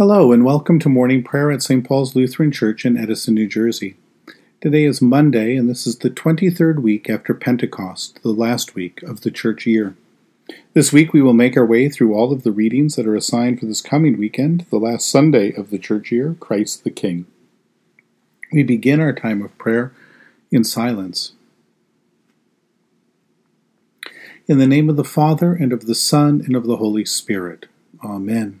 Hello, and welcome to morning prayer at St. Paul's Lutheran Church in Edison, New Jersey. Today is Monday, and this is the 23rd week after Pentecost, the last week of the church year. This week we will make our way through all of the readings that are assigned for this coming weekend, the last Sunday of the church year, Christ the King. We begin our time of prayer in silence. In the name of the Father, and of the Son, and of the Holy Spirit. Amen.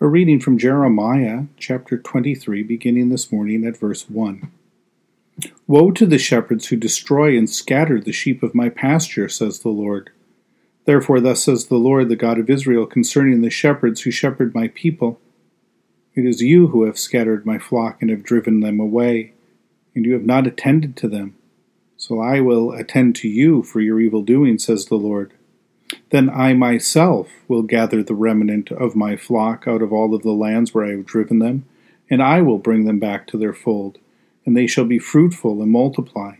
A reading from Jeremiah chapter 23, beginning this morning at verse 1. Woe to the shepherds who destroy and scatter the sheep of my pasture, says the Lord. Therefore, thus says the Lord, the God of Israel, concerning the shepherds who shepherd my people It is you who have scattered my flock and have driven them away, and you have not attended to them. So I will attend to you for your evil doing, says the Lord. Then I myself will gather the remnant of my flock out of all of the lands where I have driven them, and I will bring them back to their fold, and they shall be fruitful and multiply.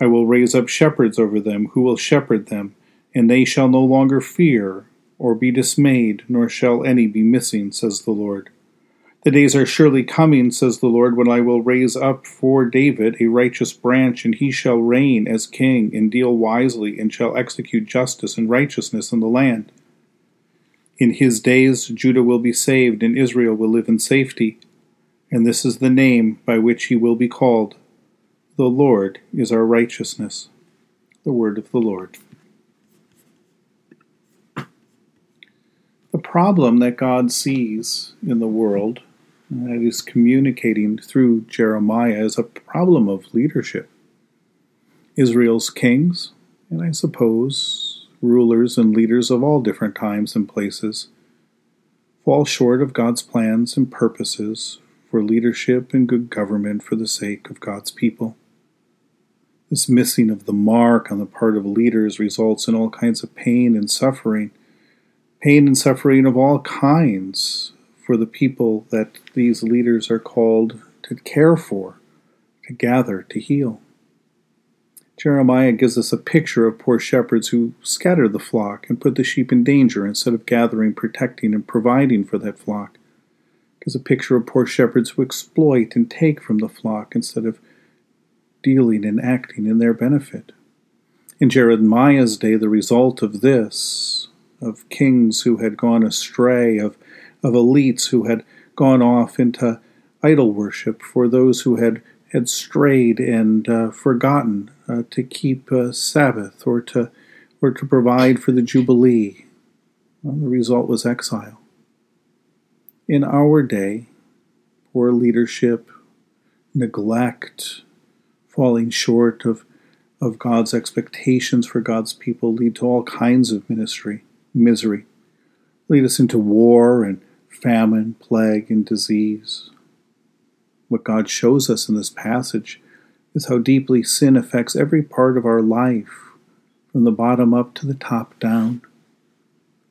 I will raise up shepherds over them who will shepherd them, and they shall no longer fear or be dismayed, nor shall any be missing, says the Lord. The days are surely coming, says the Lord, when I will raise up for David a righteous branch, and he shall reign as king, and deal wisely, and shall execute justice and righteousness in the land. In his days Judah will be saved, and Israel will live in safety. And this is the name by which he will be called The Lord is our righteousness. The word of the Lord. The problem that God sees in the world that is communicating through Jeremiah is a problem of leadership. Israel's kings, and I suppose rulers and leaders of all different times and places, fall short of God's plans and purposes for leadership and good government for the sake of God's people. This missing of the mark on the part of leaders results in all kinds of pain and suffering, pain and suffering of all kinds for the people that these leaders are called to care for, to gather, to heal. Jeremiah gives us a picture of poor shepherds who scatter the flock and put the sheep in danger instead of gathering, protecting, and providing for that flock. Gives a picture of poor shepherds who exploit and take from the flock instead of dealing and acting in their benefit. In Jeremiah's day, the result of this, of kings who had gone astray, of of elites who had gone off into idol worship, for those who had, had strayed and uh, forgotten uh, to keep uh, Sabbath or to, or to provide for the Jubilee. Well, the result was exile. In our day, poor leadership, neglect, falling short of, of God's expectations for God's people lead to all kinds of ministry, misery, lead us into war and famine, plague, and disease. What God shows us in this passage is how deeply sin affects every part of our life, from the bottom up to the top down.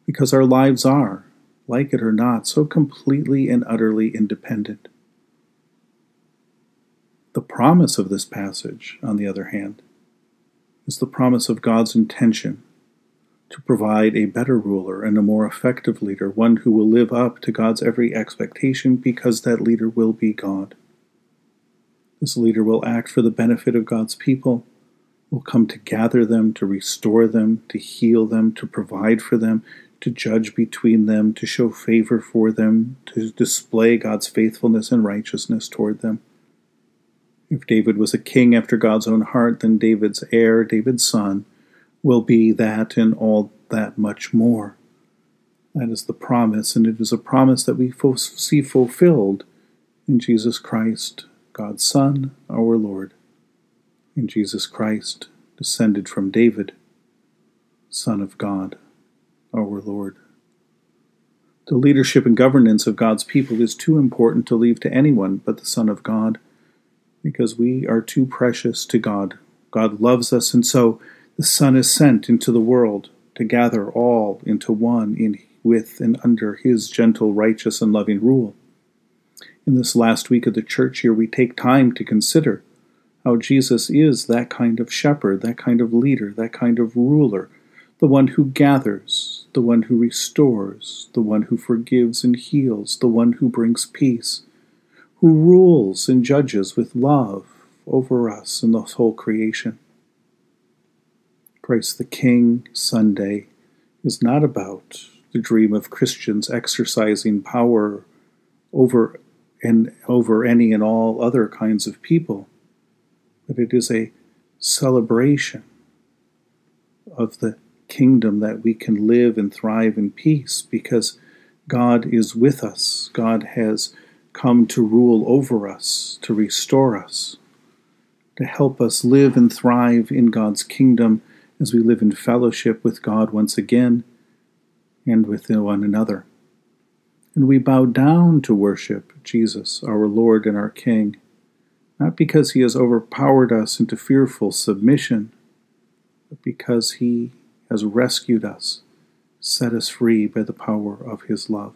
Because our lives are, like it or not, so completely and utterly independent. The promise of this passage, on the other hand, is the promise of God's intention to provide a better ruler and a more effective leader, one who will live up to God's every expectation because that leader will be God. This leader will act for the benefit of God's people, will come to gather them, to restore them, to heal them, to provide for them, to judge between them, to show favor for them, to display God's faithfulness and righteousness toward them. If David was a king after God's own heart, then David's heir, David's son, will be that and all that much more. That is the promise, and it is a promise that we see fulfilled in Jesus Christ, God's Son, our Lord. In Jesus Christ, descended from David, Son of God, our Lord. The leadership and governance of God's people is too important to leave to anyone but the Son of God, because we are too precious to God. God loves us, and so the Son is sent into the world to gather all into one in with and under his gentle, righteous, and loving rule. In this last week of the church year, we take time to consider how Jesus is that kind of shepherd, that kind of leader, that kind of ruler, the one who gathers, the one who restores, the one who forgives and heals, the one who brings peace, who rules and judges with love over us and the whole creation. Christ the King Sunday is not about the dream of Christians exercising power over and over any and all other kinds of people, but it is a celebration of the kingdom that we can live and thrive in peace because God is with us. God has come to rule over us, to restore us, to help us live and thrive in God's kingdom as we live in fellowship with God once again and with one another. And we bow down to worship Jesus, our Lord and our King, not because he has overpowered us into fearful submission, but because he has rescued us, set us free by the power of his love.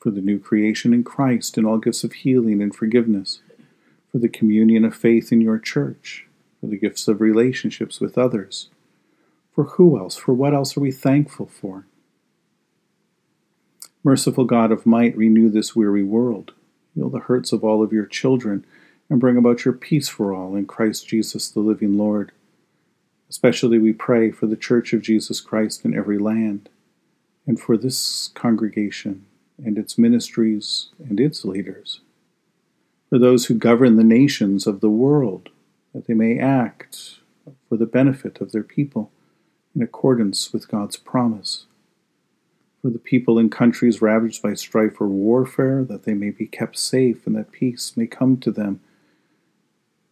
for the new creation in Christ and all gifts of healing and forgiveness, for the communion of faith in your church, for the gifts of relationships with others. For who else, for what else are we thankful for? Merciful God of might, renew this weary world. Heal the hurts of all of your children and bring about your peace for all in Christ Jesus, the living Lord. Especially we pray for the Church of Jesus Christ in every land and for this congregation and its ministries and its leaders, for those who govern the nations of the world, that they may act for the benefit of their people in accordance with God's promise, for the people in countries ravaged by strife or warfare, that they may be kept safe and that peace may come to them.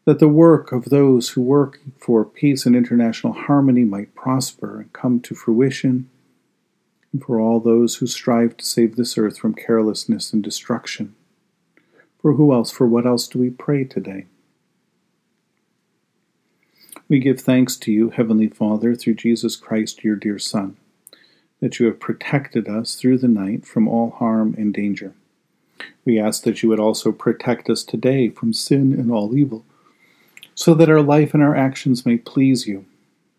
That the work of those who work for peace and international harmony might prosper and come to fruition and for all those who strive to save this earth from carelessness and destruction. For who else, for what else do we pray today? We give thanks to you, Heavenly Father, through Jesus Christ, your dear Son, that you have protected us through the night from all harm and danger. We ask that you would also protect us today from sin and all evil, so that our life and our actions may please you.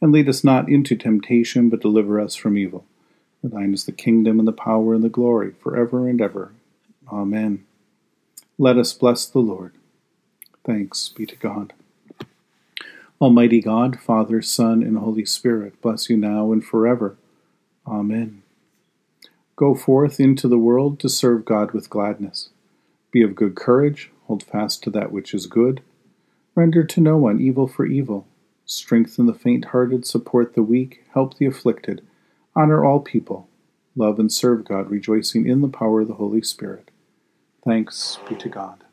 And lead us not into temptation, but deliver us from evil. For thine is the kingdom and the power and the glory, for ever and ever. Amen. Let us bless the Lord. Thanks be to God. Almighty God, Father, Son, and Holy Spirit, bless you now and forever. Amen. Go forth into the world to serve God with gladness. Be of good courage, hold fast to that which is good. Render to no one evil for evil. Strengthen the faint hearted, support the weak, help the afflicted, honor all people, love and serve God, rejoicing in the power of the Holy Spirit. Thanks be to God.